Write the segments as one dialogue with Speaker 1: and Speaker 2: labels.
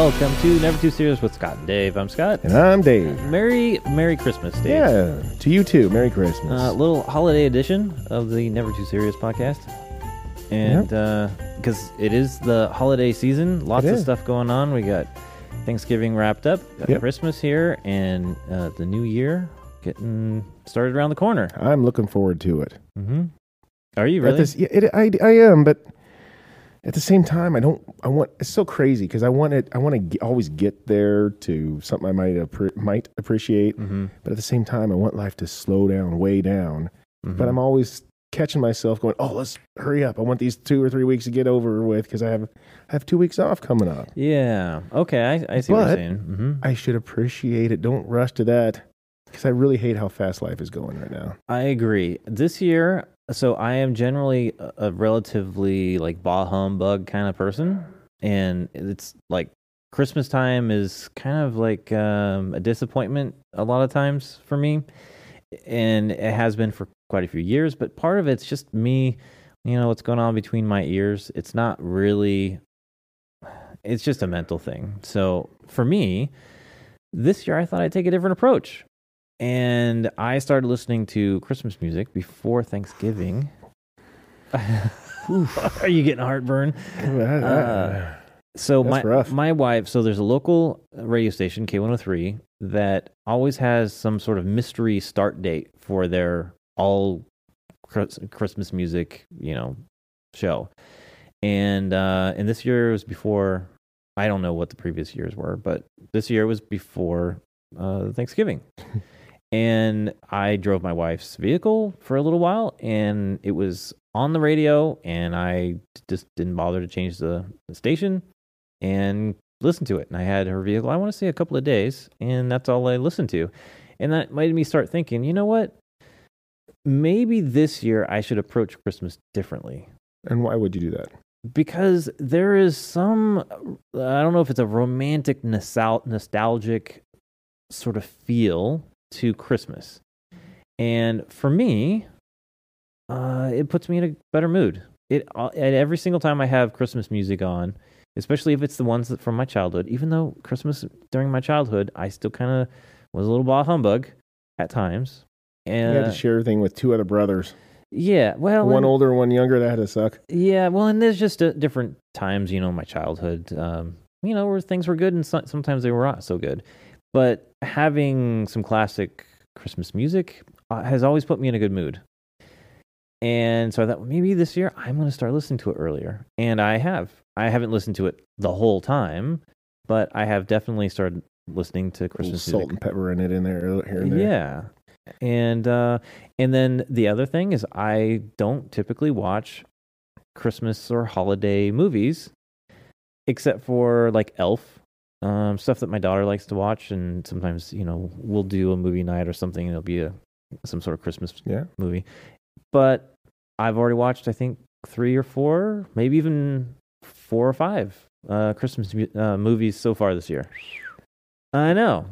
Speaker 1: welcome to Never Too Serious with Scott and Dave. I'm Scott.
Speaker 2: And I'm Dave.
Speaker 1: Merry Merry Christmas, Dave.
Speaker 2: Yeah, to you too. Merry Christmas.
Speaker 1: Uh, little holiday edition of the Never Too Serious podcast. And because it is the holiday season, lots of stuff going on. We got Thanksgiving wrapped up,
Speaker 2: Yep.
Speaker 1: Christmas here, and uh, the new year getting started around the corner.
Speaker 2: I'm looking forward to it.
Speaker 1: hmm Are you really?
Speaker 2: this- yeah, it, I, I am, but at the same time, I don't. I want. It's so crazy because I want it. I want to always get there to something I might appre- might appreciate,
Speaker 1: hmm
Speaker 2: but at the same time, I want life to slow down, way down.
Speaker 1: Mm-hmm.
Speaker 2: But I'm always catching myself going, "Oh, let's hurry up! I want these two or three weeks to get over with because I have I have two weeks off coming up.
Speaker 1: Yeah. Okay. I, I see what you're
Speaker 2: But-
Speaker 1: saying. hmm
Speaker 2: I should appreciate it. Don't rush to that because I really hate how fast life is going right now.
Speaker 1: I agree. This year, so I am generally a, relatively like bah humbug kind of person, and it's like Christmas time is kind of like um, a disappointment a lot of times for me, and it has been for quite a few years. But part of it's just me, you know, what's going on between my ears. It's not really. It's just a mental thing. So for me, this year I thought I'd take a different approach and I started listening to Christmas music before Thanksgiving. Are you getting heartburn? Uh, So
Speaker 2: That's
Speaker 1: my
Speaker 2: rough.
Speaker 1: my wife, so there's a local radio station K103 that always has some sort of mystery start date for their all Christmas music, you know, show. And uh and this year was before I don't know what the previous years were, but this year was before uh Thanksgiving. and I drove my wife's vehicle for a little while and it was on the radio and I just didn't bother to change the, the station and listen to it. And I had her vehicle, I want to say a couple of days, and that's all I listened to. And that made me start thinking, you know what? Maybe this year I should approach Christmas differently
Speaker 2: and why would you do that?
Speaker 1: because there is some I don't know if it's a romantic nostal- nostalgic sort of feel to Christmas. And for me, uh, it puts me in a better mood. It uh, at every single time I have Christmas music on, especially if it's the ones that from my childhood. Even though Christmas during my childhood, I still kind of was a little bah humbug at times. And
Speaker 2: you had to share everything with two other brothers,
Speaker 1: yeah, well,
Speaker 2: one
Speaker 1: and-
Speaker 2: older, one younger. That had to suck.
Speaker 1: yeah, well, and there's just uh, different times, you know, in my childhood, um, you know, where things were good and so- sometimes they were not so good. But having some classic Christmas music uh, has always put me in a good mood. And so I thought well, maybe this year I'm going to start listening to it earlier. And I have. I haven't listened to it the whole time, but I have definitely started listening to Christmas
Speaker 2: salt
Speaker 1: music.
Speaker 2: and pepper in it in there, here and there.
Speaker 1: Yeah. And uh and then the other thing is I don't typically watch Christmas or holiday movies except for like Elf. Um stuff that my daughter likes to watch and sometimes, you know, we'll do a movie night or something and it'll be a some sort of Christmas
Speaker 2: Yeah.
Speaker 1: movie. But I've already watched I think 3 or 4, maybe even 4 or 5 uh Christmas uh, movies so far this year. I know.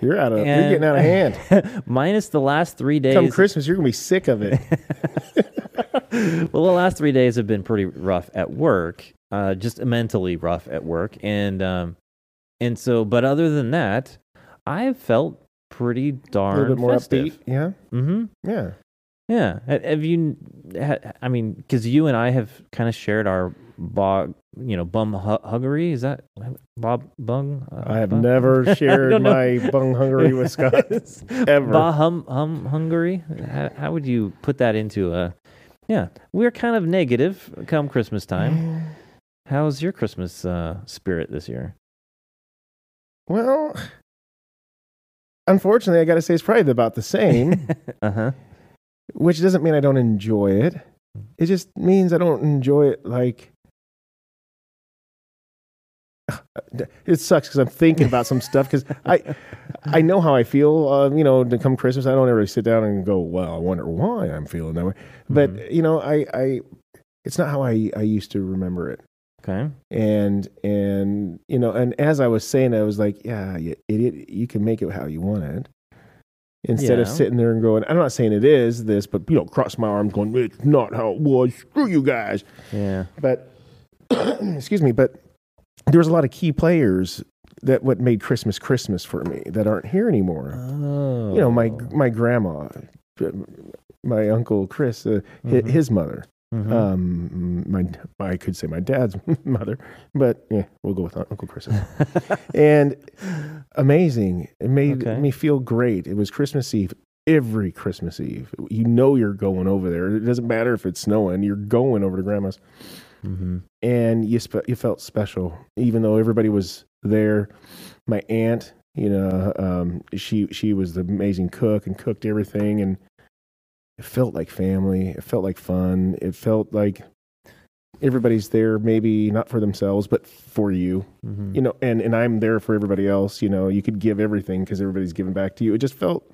Speaker 2: You're out of. you're getting out of hand.
Speaker 1: Minus the last three days.
Speaker 2: Come Christmas, you're gonna be sick of it.
Speaker 1: well, the last three days have been pretty rough at work, uh, just mentally rough at work, and um, and so. But other than that, I've felt pretty
Speaker 2: a
Speaker 1: darn
Speaker 2: little bit more
Speaker 1: festive.
Speaker 2: upbeat. Yeah.
Speaker 1: Mm-hmm.
Speaker 2: Yeah.
Speaker 1: Yeah. Have you? I mean, because you and I have kind of shared our bog, you know, bum hu- huggery. Is that Bob Bung? Uh,
Speaker 2: I have
Speaker 1: bum-
Speaker 2: never shared my bung hungry with Scott ever.
Speaker 1: Bah hum hum Hungary. How, how would you put that into a? Yeah, we're kind of negative come Christmas time. How's your Christmas uh, spirit this year?
Speaker 2: Well, unfortunately, I got to say it's probably about the same,
Speaker 1: uh huh.
Speaker 2: which doesn't mean I don't enjoy it. It just means I don't enjoy it like. It sucks because I'm thinking about some stuff because I, I know how I feel. Uh, you know, to come Christmas, I don't ever sit down and go, "Well, I wonder why I'm feeling that way." But
Speaker 1: Mhm.
Speaker 2: you know, I, I, it's not how I, I used to remember it.
Speaker 1: Okay.
Speaker 2: and and you know and as i was saying i was like yeah you idiot you can make it how you want it instead of sitting there and going i'm not saying it is this but you know cross my arms going it's not how it was screw you guys
Speaker 1: Yeah.
Speaker 2: but excuse me but there was a lot of key players that what made Christmas Christmas for me that aren't here anymore.
Speaker 1: Oh.
Speaker 2: You know, my my grandma, my uncle Chris, uh,
Speaker 1: Mhm.
Speaker 2: his mother.
Speaker 1: Mhm.
Speaker 2: Um, my I could say my dad's mother, but yeah, we'll go with Uncle Chris. and amazing. It made
Speaker 1: Okay.
Speaker 2: me feel great. It was Christmas Eve. Every Christmas Eve, you know you're going over there. It doesn't matter if it's snowing. You're going over to Grandma's,
Speaker 1: Mhm.
Speaker 2: and you spe- you felt special, even though everybody was there. My aunt, you know, um, she she was the amazing cook and cooked everything, and it felt like family. It felt like fun. It felt like everybody's there, maybe not for themselves, but for you
Speaker 1: Mhm.
Speaker 2: you know, and and I'm there for everybody else. You know, you could give everything because everybody's giving back to you. It just felt,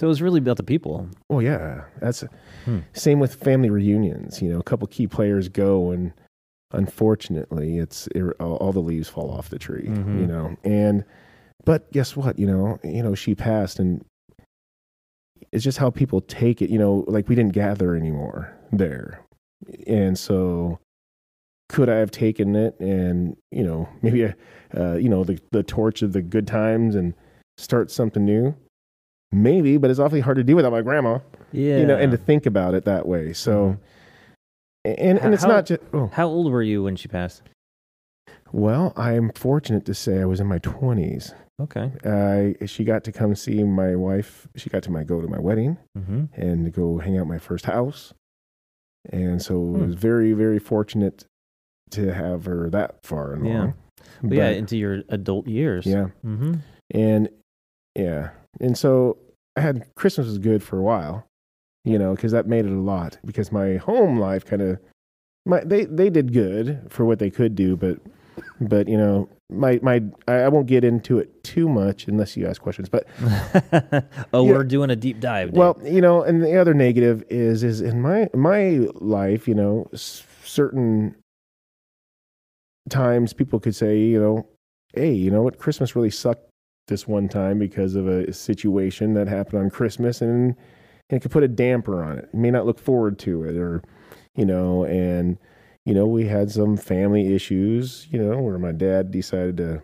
Speaker 1: So it was really about the people.
Speaker 2: oh yeah, that's
Speaker 1: Hmm.
Speaker 2: same with family reunions. You know, a couple key players go, and unfortunately, it's it, all, the leaves fall off the tree.
Speaker 1: Mhm.
Speaker 2: You know, and but guess what? You know, you know, she passed, and it's just how people take it. You know, like we didn't gather anymore there, and so could I have taken it and you know maybe uh, uh, you know the the torch of the good times and start something new? Maybe, but it's awfully hard to do without my grandma.
Speaker 1: Yeah.
Speaker 2: You know, and to think about it that way. So, and and it's
Speaker 1: How-
Speaker 2: not just. Oh,
Speaker 1: How old were you when she passed?
Speaker 2: well, I'm fortunate to say I was in my twenties.
Speaker 1: Okay.
Speaker 2: I she got to come see my wife. She got to my go to my wedding
Speaker 1: Mm-hmm.
Speaker 2: and go hang out my first house. And so
Speaker 1: Hmm.
Speaker 2: I was very, very fortunate to have her that far along.
Speaker 1: Yeah. But yeah, into your adult years.
Speaker 2: yeah.
Speaker 1: Mm-hmm.
Speaker 2: And yeah. And so I had Christmas was good for a while, you know, because that made it a lot because my home life kind of my they they did good for what they could do, but but you know my my I, I won't get into it too much unless you ask questions. But
Speaker 1: oh, we're doing a deep dive. Dave.
Speaker 2: Well, you know, and the other negative is is in my my life, you know, s- certain times people could say, you know, hey, you know what, Christmas really sucked this one time because of a situation that happened on Christmas, and, and it could put a damper on it. You may not look forward to it, or you know, and you know, we had some family issues, you know, where my dad decided to.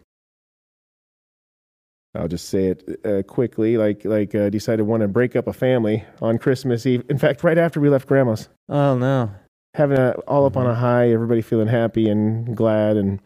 Speaker 2: I'll just say it uh, quickly, like like uh, decided to want to break up a family on Christmas Eve. In fact, right after we left Grandma's,
Speaker 1: oh no.
Speaker 2: having a all up on a high, everybody feeling happy and glad, and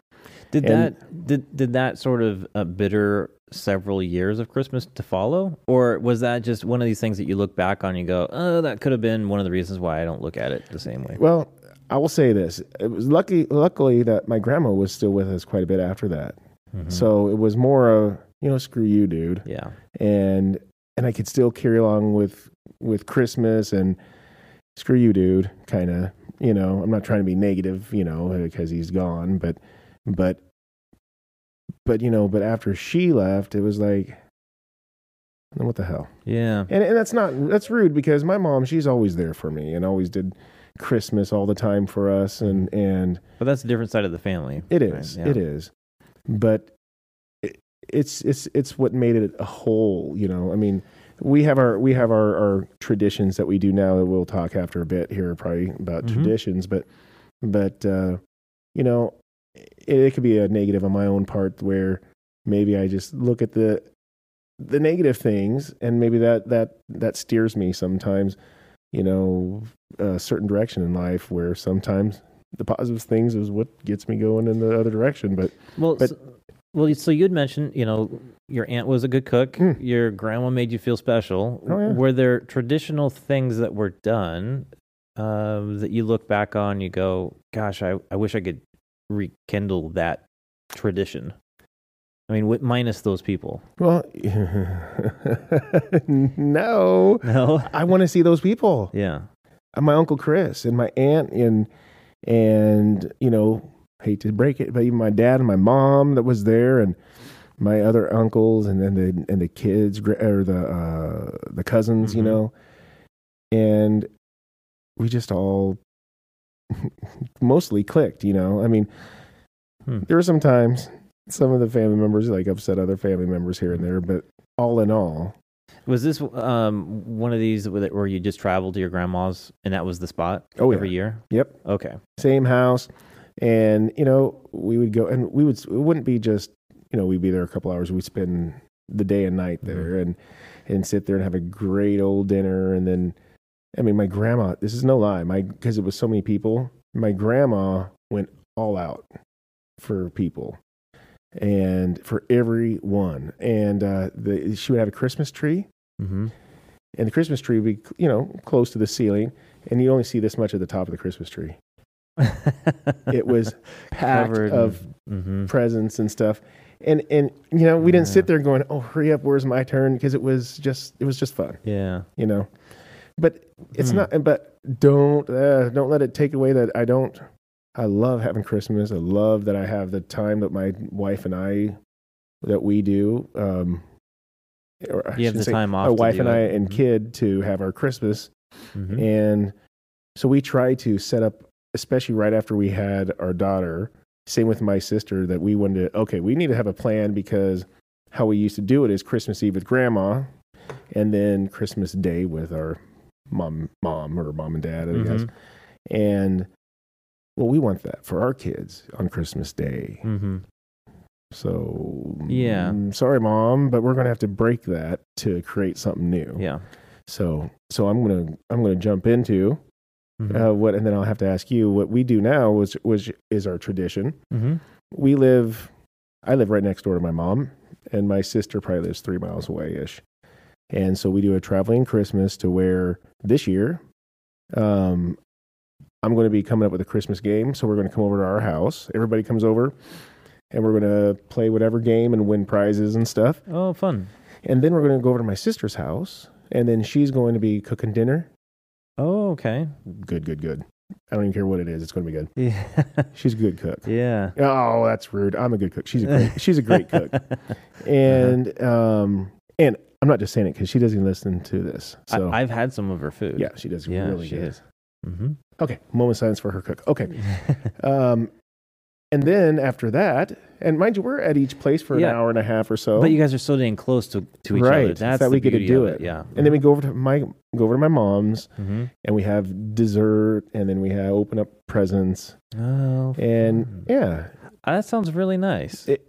Speaker 1: Did
Speaker 2: And-
Speaker 1: that did did that sort of uh, bitter several years of Christmas to follow, or was that just one of these things that you look back on and you go, oh, that could have been one of the reasons why I don't look at it the same way?
Speaker 2: well, I will say this: it was lucky, luckily that my grandma was still with us quite a bit after that.
Speaker 1: Mhm.
Speaker 2: So it was more of you know, screw you, dude,
Speaker 1: yeah,
Speaker 2: and and I could still carry along with with Christmas and screw you, dude, kind of. You know, I'm not trying to be negative, you know, because he's gone, but but but you know, but after she left, it was like, what the hell?
Speaker 1: yeah,
Speaker 2: And and that's not that's rude because my mom, she's always there for me and always did Christmas all the time for us, and and
Speaker 1: but that's a different side of the family.
Speaker 2: It is, right?
Speaker 1: yeah.
Speaker 2: it is, but it, it's it's it's what made it a whole. You know, I mean, we have our we have our, our traditions that we do now. that We'll talk after a bit here, probably about
Speaker 1: Mhm.
Speaker 2: traditions, but but uh, you know, it, it could be a negative on my own part where maybe I just look at the the negative things and maybe that that that steers me sometimes you know a certain direction in life where sometimes the positive things is what gets me going in the other direction but
Speaker 1: Well,
Speaker 2: But-
Speaker 1: so, well, so you'd mentioned, you know, your aunt was a good cook.
Speaker 2: Mm.
Speaker 1: Your grandma made you feel special.
Speaker 2: Oh, yeah.
Speaker 1: Were there traditional things that were done um, that you look back on? You go, "Gosh, I, I wish I could rekindle that tradition." I mean, with, minus those people.
Speaker 2: well no
Speaker 1: No.
Speaker 2: i want to see those people
Speaker 1: Yeah.
Speaker 2: and my uncle chris and my aunt and and you know hate to break it but even my dad and my mom that was there and my other uncles and then the and the kids or the uh the cousins you
Speaker 1: Mhm.
Speaker 2: know and we just all mostly clicked you know i mean
Speaker 1: Hmm.
Speaker 2: there were some times some of the family members like upset other family members here and there but all in all
Speaker 1: Was this um, one of these where you just traveled to your grandma's and that was the spot
Speaker 2: Oh,
Speaker 1: every
Speaker 2: yeah.
Speaker 1: year?
Speaker 2: Yep.
Speaker 1: Okay.
Speaker 2: same house And you know, we would go, and we would. It wouldn't be just you know we'd be there a couple hours. We'd spend the day and night there, and and sit there and have a great old dinner, and then. I mean, my grandma. This is no lie. My because it was so many people. My grandma went all out for people and for everyone. And uh, the, she would have a Christmas tree,
Speaker 1: Mm-hmm.
Speaker 2: and the Christmas tree would be, you know, close to the ceiling, and you only see this much at the top of the Christmas tree. It was packed
Speaker 1: Covered
Speaker 2: of
Speaker 1: hmm
Speaker 2: presents and stuff. And and you know, we didn't sit there going, "Oh, hurry up, where's my turn?" because it was just it was just fun,
Speaker 1: Yeah.
Speaker 2: you know. But it's
Speaker 1: Hmm.
Speaker 2: not. But don't uh, don't let it take away that I don't. I love having Christmas. I love that I have the time that my wife and I that we do. Um, or I
Speaker 1: You have the
Speaker 2: say,
Speaker 1: time off
Speaker 2: My wife and I
Speaker 1: it.
Speaker 2: and
Speaker 1: Mhm.
Speaker 2: kid to have our Christmas,
Speaker 1: Mhm.
Speaker 2: and so we try to set up, especially right after we had our daughter. Same with my sister that we wanted to. Okay, we need to have a plan because how we used to do it is Christmas Eve with grandma, and then Christmas Day with our mom, mom or mom and dad, I guess.
Speaker 1: Mhm.
Speaker 2: And well, we want that for our kids on Christmas Day.
Speaker 1: Mhm.
Speaker 2: So
Speaker 1: Yeah.
Speaker 2: mm, sorry, mom, but we're gonna have to break that to create something new.
Speaker 1: Yeah.
Speaker 2: So so I'm gonna I'm gonna jump into
Speaker 1: Mhm.
Speaker 2: uh, what, and then I'll have to ask you what we do now was was is our tradition.
Speaker 1: Mhm.
Speaker 2: We live, I live right next door to my mom, and my sister probably lives three miles away ish, and so we do a traveling Christmas to where this year, um, I'm going to be coming up with a Christmas game. So we're going to come over to our house. Everybody comes over, and we're going to play whatever game and win prizes and stuff.
Speaker 1: Oh, fun.
Speaker 2: And then we're going to go over to my sister's house, and then she's going to be cooking dinner.
Speaker 1: Oh, okay.
Speaker 2: Good, good, good. I don't even care what it is. It's going to be good.
Speaker 1: Yeah.
Speaker 2: She's a good cook.
Speaker 1: yeah.
Speaker 2: Oh, that's rude. I'm a good cook. She's a great, she's a great cook. And um and I'm not just saying it because she doesn't listen to this. So
Speaker 1: I, I've had some of her food.
Speaker 2: yeah, she does
Speaker 1: Yeah,
Speaker 2: really
Speaker 1: she
Speaker 2: good.
Speaker 1: is. Mm-hmm.
Speaker 2: Okay, moment of silence for her cook. Okay, um, and then after that, and mind you, we're at each place for an hour and a half or so.
Speaker 1: But you guys are so dang close to, to each
Speaker 2: Right,
Speaker 1: other. That's
Speaker 2: that we get to do
Speaker 1: of
Speaker 2: it.
Speaker 1: Yeah.
Speaker 2: and then we go over to my go over to my mom's,
Speaker 1: hmm
Speaker 2: and we have dessert, and then we have open up presents,
Speaker 1: Oh,
Speaker 2: and
Speaker 1: fun.
Speaker 2: yeah,
Speaker 1: that sounds really nice.
Speaker 2: It-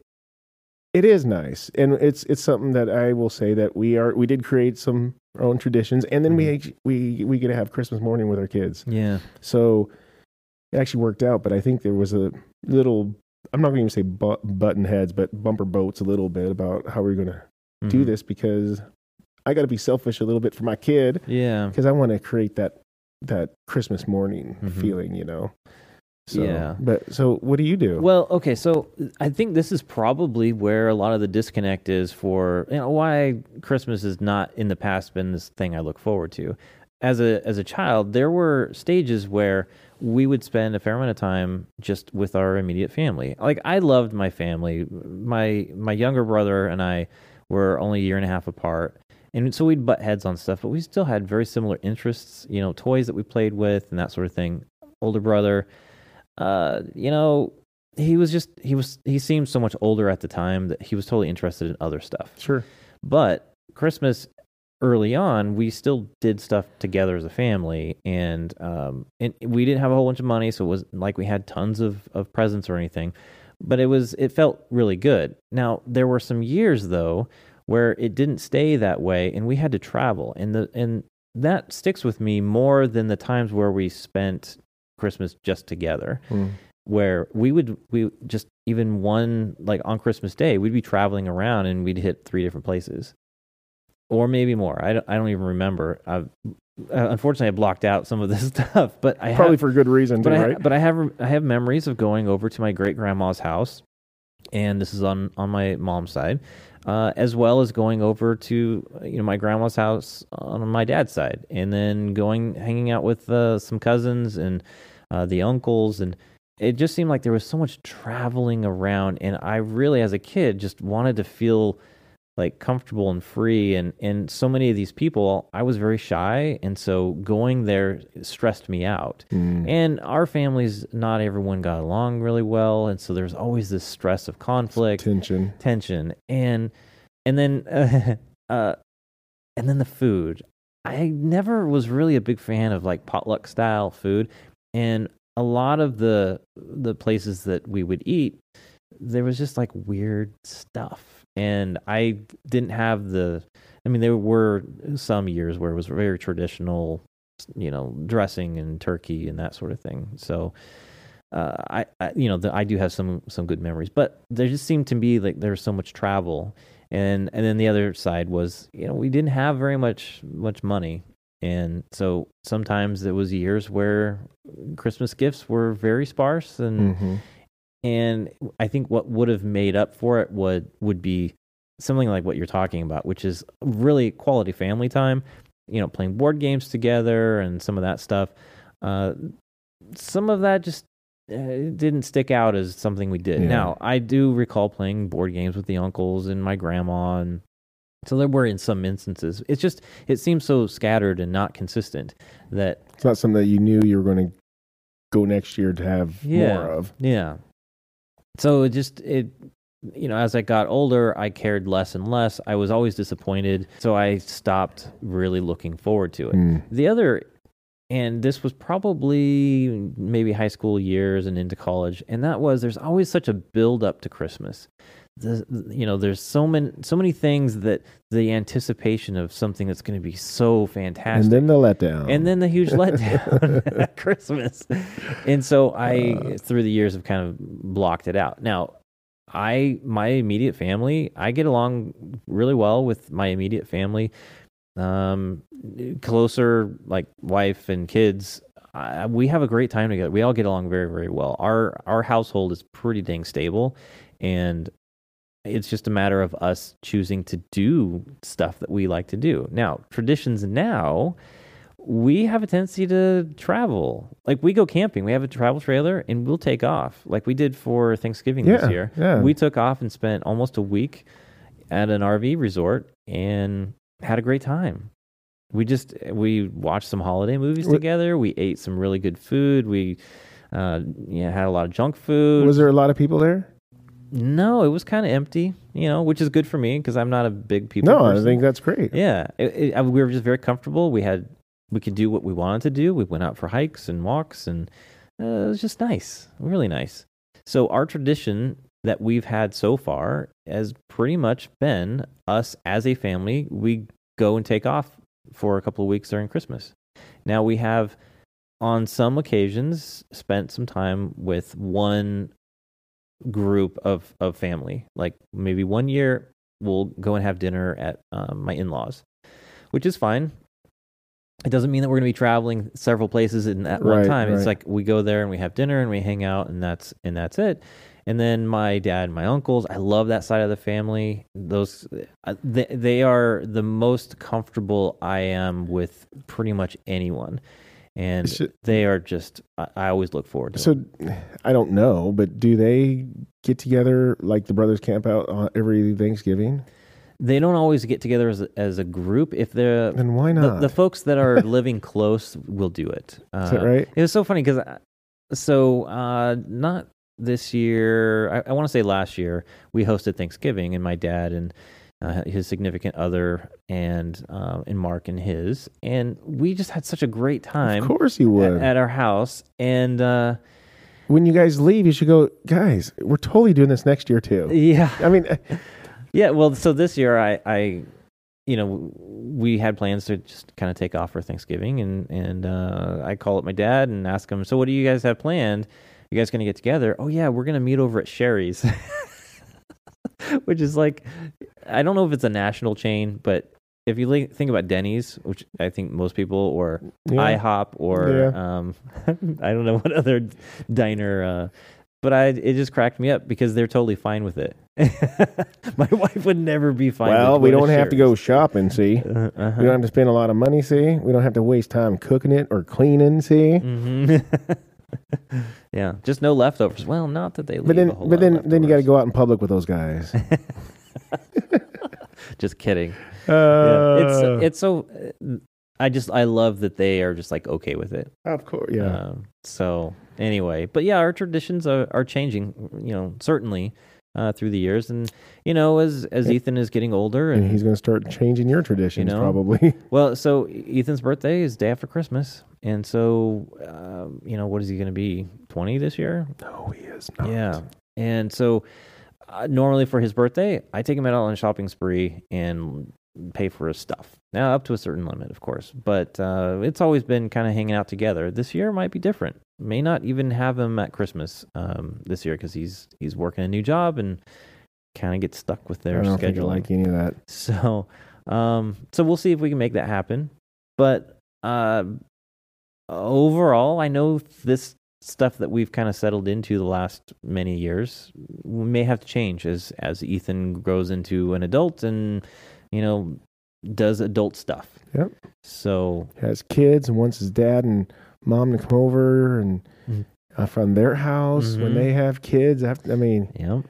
Speaker 2: it is nice, and it's it's something that I will say that we are we did create some our own traditions, and then we
Speaker 1: Mhm.
Speaker 2: act- we we get to have Christmas morning with our kids.
Speaker 1: yeah.
Speaker 2: So it actually worked out, but I think there was a little. I'm not going to even say bu- button heads, but bumper boats a little bit about how we're going to do
Speaker 1: Mhm.
Speaker 2: this because I got to be selfish a little bit for my kid
Speaker 1: Yeah.
Speaker 2: because I want to create that that Christmas morning
Speaker 1: Mhm.
Speaker 2: feeling, you know. So,
Speaker 1: Yeah.
Speaker 2: But so, what do you do?
Speaker 1: Well, okay, so I think this is probably where a lot of the disconnect is for you know why Christmas has not in the past been this thing I look forward to. As a as a child, there were stages where we would spend a fair amount of time just with our immediate family. Like I loved my family. My my younger brother and I were only a year and a half apart. And so we'd butt heads on stuff, but we still had very similar interests, you know, toys that we played with and that sort of thing. Older brother, uh, you know, he was just he was he seemed so much older at the time that he was totally interested in other stuff.
Speaker 2: sure.
Speaker 1: But Christmas early on, we still did stuff together as a family, and um, and we didn't have a whole bunch of money, so it wasn't like we had tons of of presents or anything. But it was it felt really good. Now there were some years though where it didn't stay that way, and we had to travel, and the and that sticks with me more than the times where we spent Christmas just together
Speaker 2: Mm.
Speaker 1: where we would we just even one like on Christmas Day we'd be traveling around and we'd hit three different places, or maybe more. I don't, I don't even remember. I've, uh, unfortunately, I blocked out some of this stuff, but I
Speaker 2: Probably
Speaker 1: have,
Speaker 2: for good reason, too,
Speaker 1: but I,
Speaker 2: right?
Speaker 1: but I have I have memories of going over to my great grandma's house, and this is on on my mom's side, uh, as well as going over to you know my grandma's house on my dad's side, and then going hanging out with uh, some cousins and uh, the uncles, and it just seemed like there was so much traveling around, and I really, as a kid, just wanted to feel like comfortable and free and and so many of these people I was very shy and so going there stressed me out
Speaker 2: Mm.
Speaker 1: and our families, not everyone got along really well, and so there's always this stress of conflict,
Speaker 2: Tension.
Speaker 1: tension, and and then uh, uh, and then the food. I never was really a big fan of like potluck style food, and a lot of the the places that we would eat, there was just like weird stuff, and I didn't have the. I mean, there were some years where it was very traditional, you know, dressing and turkey and that sort of thing. So, uh, I, I, you know, the, I do have some some good memories, but there just seemed to be like there was so much travel, and and then the other side was, you know, we didn't have very much much money, and so sometimes it was years where Christmas gifts were very sparse, and
Speaker 2: Mhm.
Speaker 1: and I think what would have made up for it would would be something like what you're talking about, which is really quality family time. You know, playing board games together and some of that stuff. Uh, some of that just uh, didn't stick out as something we did.
Speaker 2: Yeah.
Speaker 1: Now, I do recall playing board games with the uncles and my grandma, and so there were in some instances. It's just it seems so scattered and not consistent that
Speaker 2: It's not something that you knew you were going to go next year to have
Speaker 1: Yeah.
Speaker 2: more of.
Speaker 1: Yeah. So it just it you know, as I got older, I cared less and less. I was always disappointed, so I stopped really looking forward to it.
Speaker 2: Mm.
Speaker 1: The other and this was probably maybe high school years and into college, and that was there's always such a build up to Christmas. The, you know, there's so many so many things that the anticipation of something that's going to be so fantastic
Speaker 2: And then the letdown.
Speaker 1: and then the huge letdown at Christmas. And so I,
Speaker 2: Uh.
Speaker 1: through the years, have kind of blocked it out. Now, I, my immediate family, I get along really well with my immediate family. Um, closer, like wife and kids. I, we have a great time together. We all get along very, very well. Our our household is pretty dang stable, and it's just a matter of us choosing to do stuff that we like to do. Now, traditions now, we have a tendency to travel. Like we go camping, we have a travel trailer and we'll take off. Like we did for Thanksgiving
Speaker 2: Yeah,
Speaker 1: this year.
Speaker 2: yeah.
Speaker 1: We took off and spent almost a week at an RV resort and had a great time. We just we watched some holiday movies
Speaker 2: Wh-
Speaker 1: together. We ate some really good food. We uh yeah, had a lot of junk food.
Speaker 2: was there a lot of people there?
Speaker 1: No, it was kind of empty, you know, which is good for me because I'm not a big people.
Speaker 2: No,
Speaker 1: person.
Speaker 2: I think that's great.
Speaker 1: Yeah, it, it, I- we were just very comfortable. We had we could do what we wanted to do. We went out for hikes and walks, and uh, it was just nice, really nice. So our tradition that we've had so far has pretty much been us as a family. We go and take off for a couple of weeks during Christmas. Now we have, on some occasions, spent some time with one group of of family. Like maybe one year we'll go and have dinner at um, my in laws, which is fine. It doesn't mean that we're going to be traveling several places in that one
Speaker 2: Right,
Speaker 1: time. It's like we go there and we have dinner and we hang out and that's and that's it. And then my dad and my uncles, I love that side of the family. Those uh, they, they are the most comfortable I am with pretty much anyone. And
Speaker 2: It's ju-
Speaker 1: they are just I, I always look forward to
Speaker 2: So. I don't know, but do they get together like the brothers camp out on every Thanksgiving?
Speaker 1: They don't always get together as a, as a group. If they're
Speaker 2: Then why
Speaker 1: the,
Speaker 2: not?
Speaker 1: the folks that are living close will do it. Uh,
Speaker 2: Is that right?
Speaker 1: It was so funny because so uh, not this year. I, I want to say last year we hosted Thanksgiving, and my dad and uh, his significant other and uh, and Mark and his, and we just had such a great time
Speaker 2: Of course you
Speaker 1: at,
Speaker 2: would.
Speaker 1: at our house. And uh,
Speaker 2: when you guys leave, you should go, guys. We're totally doing this next year too.
Speaker 1: yeah,
Speaker 2: I mean,
Speaker 1: Yeah, well, so this year I, I, you know, we had plans to just kind of take off for Thanksgiving, and and uh, I call up my dad and ask him, so what do you guys have planned? You guys gonna get together? Oh yeah, we're gonna meet over at Shari's, which is like, I don't know if it's a national chain, but if you think about Denny's, which I think most people, or
Speaker 2: yeah.
Speaker 1: IHOP, or
Speaker 2: Yeah.
Speaker 1: um, I don't know what other diner. Uh, but I, it just cracked me up because they're totally fine with it. My wife would never be fine. With
Speaker 2: it.
Speaker 1: Well, we
Speaker 2: don't have to go shopping. See,
Speaker 1: Uh, uh-huh.
Speaker 2: we don't have to spend a lot of money. See, we don't have to waste time cooking it or cleaning. See,
Speaker 1: hmm yeah, just no leftovers. Well, not that they. Leave
Speaker 2: but then,
Speaker 1: a whole
Speaker 2: but
Speaker 1: lot
Speaker 2: then, then you got to go out in public with those guys.
Speaker 1: Just kidding.
Speaker 2: uh,
Speaker 1: yeah. It's it's so. uh, I just I love that they are just like okay with it.
Speaker 2: of course, yeah.
Speaker 1: Um, so anyway, but yeah, our traditions are, are changing. You know, certainly uh, through the years, and you know, as as. Ethan is getting older,
Speaker 2: and
Speaker 1: and
Speaker 2: he's going to start changing your traditions,
Speaker 1: know,
Speaker 2: probably.
Speaker 1: well, so Ethan's birthday is day after Christmas, and so um, you know what is he going to be 20 this year?
Speaker 2: No, he is not.
Speaker 1: yeah. And so uh, normally for his birthday i take him out on a shopping spree and pay for his stuff. Now up to a certain limit of course. But uh, it's always been kind of hanging out together. This year might be different may not even have him at christmas um, this year because he's he's working a new job and kind of gets stuck with
Speaker 2: I
Speaker 1: their
Speaker 2: don't
Speaker 1: schedule
Speaker 2: like any of that.
Speaker 1: so, um, so we'll see if we can make that happen. But uh, overall, I know this stuff that we've kind of settled into the last many years may have to change as as Ethan grows into an adult and you know does adult stuff.
Speaker 2: Yep.
Speaker 1: So
Speaker 2: Has kids and wants his dad and mom to come over and
Speaker 1: Mhm.
Speaker 2: uh, from their house when
Speaker 1: Mhm.
Speaker 2: they have kids. After, I mean,
Speaker 1: yeah,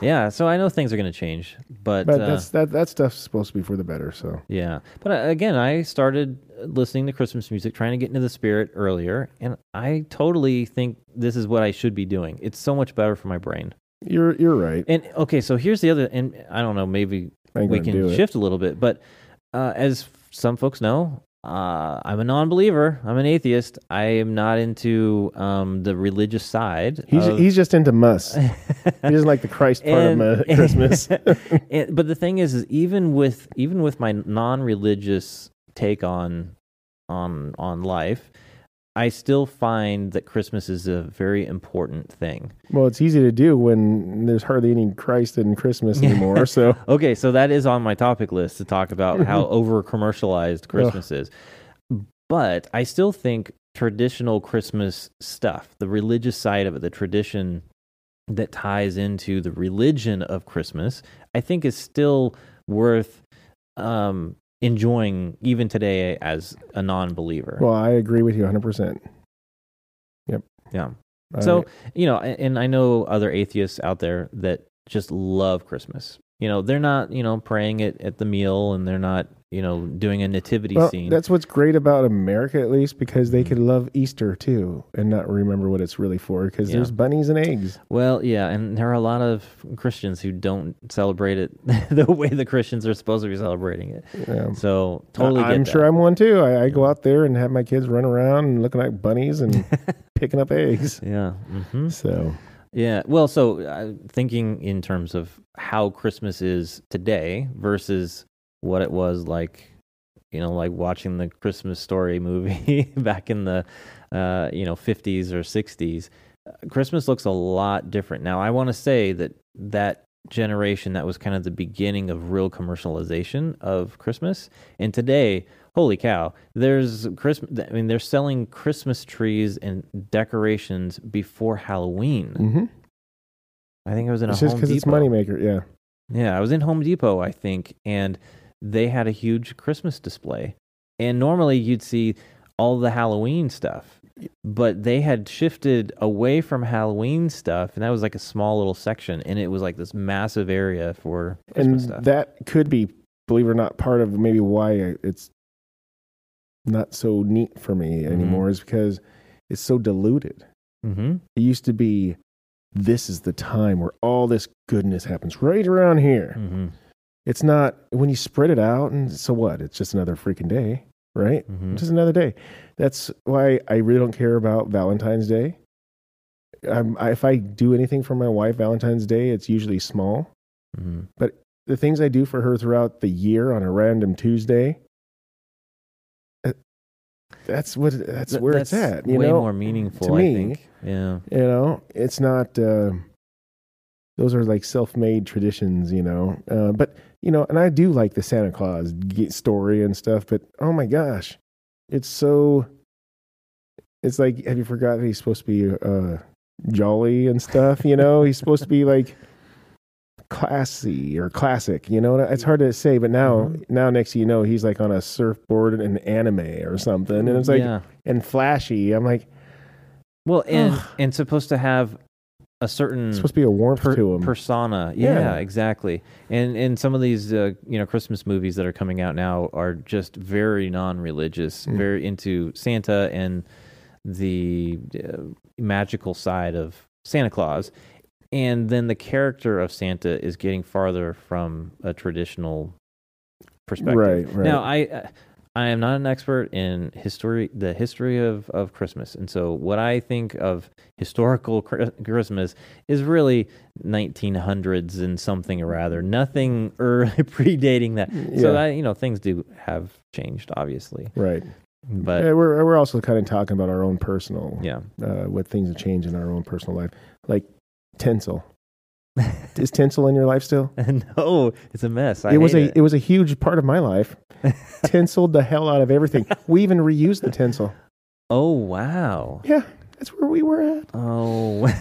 Speaker 1: yeah. So I know things are going to change, but,
Speaker 2: but
Speaker 1: uh,
Speaker 2: that's that that stuff's supposed to be for the better. So
Speaker 1: Yeah. But uh, again, I started listening to Christmas music, trying to get into the spirit earlier, and I totally think this is what I should be doing. It's so much better for my brain.
Speaker 2: you're you're right.
Speaker 1: And okay, so here's the other, and I don't know, maybe we can shift a little bit, but uh, as some folks know, uh, I'm a non-believer. I'm an atheist. I am not into um, the religious side.
Speaker 2: He's
Speaker 1: of-
Speaker 2: he's just into muss. he doesn't like the Christ part
Speaker 1: And-
Speaker 2: of mu- Christmas.
Speaker 1: and, but the thing is, is even with even with my non-religious take on on on life, I still find that Christmas is a very important thing.
Speaker 2: well, it's easy to do when there's hardly any Christ in Christmas anymore. so
Speaker 1: Okay, so that is on my topic list to talk about how over commercialized Christmas is. But I still think traditional Christmas stuff, the religious side of it, the tradition that ties into the religion of Christmas, I think is still worth um, enjoying even today as a non believer.
Speaker 2: well, I agree with you 100. percent Yep.
Speaker 1: yeah. So, you know, and I know other atheists out there that just love Christmas. You know, they're not, you know, praying it at the meal and they're not, you know, doing a nativity
Speaker 2: well,
Speaker 1: scene.
Speaker 2: that's what's great about America, at least, because they
Speaker 1: Mhm.
Speaker 2: could love Easter too and not remember what it's really for. Because
Speaker 1: Yeah.
Speaker 2: there's bunnies and eggs.
Speaker 1: Well, yeah, and there are a lot of Christians who don't celebrate it the way the Christians are supposed to be celebrating it.
Speaker 2: Yeah.
Speaker 1: So, totally
Speaker 2: I-
Speaker 1: that.
Speaker 2: sure I'm one too. I, I go out there and have my kids run around and looking like bunnies and picking up eggs.
Speaker 1: yeah. hmm
Speaker 2: So
Speaker 1: Yeah. Well, so uh, thinking in terms of how Christmas is today versus what it was like, you know, like watching the Christmas Story movie back in the, uh, you know, 50s or 60s, uh, Christmas looks a lot different. Now, I want to say that that generation, that was kind of the beginning of real commercialization of Christmas. And today, holy cow, there's Christmas. I mean, they're selling Christmas trees and decorations before Halloween.
Speaker 2: hmm
Speaker 1: I think I was in
Speaker 2: it's
Speaker 1: a
Speaker 2: just
Speaker 1: Home
Speaker 2: because
Speaker 1: Depot.
Speaker 2: it's moneymaker. Yeah.
Speaker 1: Yeah, I was in Home Depot, I think, and they had a huge Christmas display. And normally you'd see all the Halloween stuff, but they had shifted away from Halloween stuff, and that was like a small little section, and it was like this massive area for Christmas
Speaker 2: and
Speaker 1: stuff.
Speaker 2: that could be, believe it or not, part of maybe why it's not so neat for me
Speaker 1: Mm-hmm.
Speaker 2: anymore is because it's so diluted.
Speaker 1: mm-hmm.
Speaker 2: It used to be, this is the time where all this goodness happens right around here.
Speaker 1: Mm-hmm.
Speaker 2: It's not when you spread it out, and so what? It's just another freaking day, right?
Speaker 1: Mm-hmm.
Speaker 2: Just another day. That's why I really don't care about Valentine's Day. I, if I do anything for my wife Valentine's Day, it's usually small.
Speaker 1: Mm-hmm.
Speaker 2: the things I do for her throughout the year on a random Tuesday, that's what that's
Speaker 1: Th-
Speaker 2: where
Speaker 1: that's
Speaker 2: it's at. You
Speaker 1: way
Speaker 2: know,
Speaker 1: more meaningful,
Speaker 2: to
Speaker 1: I
Speaker 2: me,
Speaker 1: think. Yeah.
Speaker 2: you know, it's not. Uh, those are like self-made traditions, you know. Uh, but you know, and I do like the Santa Claus story and stuff. But oh my gosh, it's so. It's like, have you forgot that he's supposed to be uh, jolly and stuff? You know, he's supposed to be like classy or classic. You know, it's hard to say. But now,
Speaker 1: Mhm.
Speaker 2: now next you know, he's like on a surfboard in anime or something, and it's like
Speaker 1: yeah.
Speaker 2: and flashy. I'm like,
Speaker 1: Well, and
Speaker 2: Ugh.
Speaker 1: and supposed to have a certain
Speaker 2: it's supposed to be a warmth
Speaker 1: per-
Speaker 2: to him.
Speaker 1: persona. Yeah,
Speaker 2: Yeah.
Speaker 1: exactly. And and some of these uh, you know Christmas movies that are coming out now are just very non-religious,
Speaker 2: Mm.
Speaker 1: very into Santa and the uh, magical side of Santa Claus. And then the character of Santa is getting farther from a traditional perspective.
Speaker 2: Right, right.
Speaker 1: Now, I I am not an expert in history, the history of, of Christmas. And so, what I think of historical Chri- Christmas is really 1900s and something or rather, nothing early predating that. So,
Speaker 2: Yeah.
Speaker 1: I, you know, things do have changed, obviously.
Speaker 2: Right.
Speaker 1: But
Speaker 2: Yeah, we're we're also kind of talking about our own personal,
Speaker 1: yeah,
Speaker 2: uh, what things have changed in our own personal life, like tinsel. Is tinsel in your life still?
Speaker 1: no, it's a mess. I
Speaker 2: it was a
Speaker 1: it.
Speaker 2: it. was a huge part of my life. Tinseled the hell out of everything. We even reused the tinsel.
Speaker 1: oh, wow.
Speaker 2: Yeah, that's where we were at.
Speaker 1: Oh,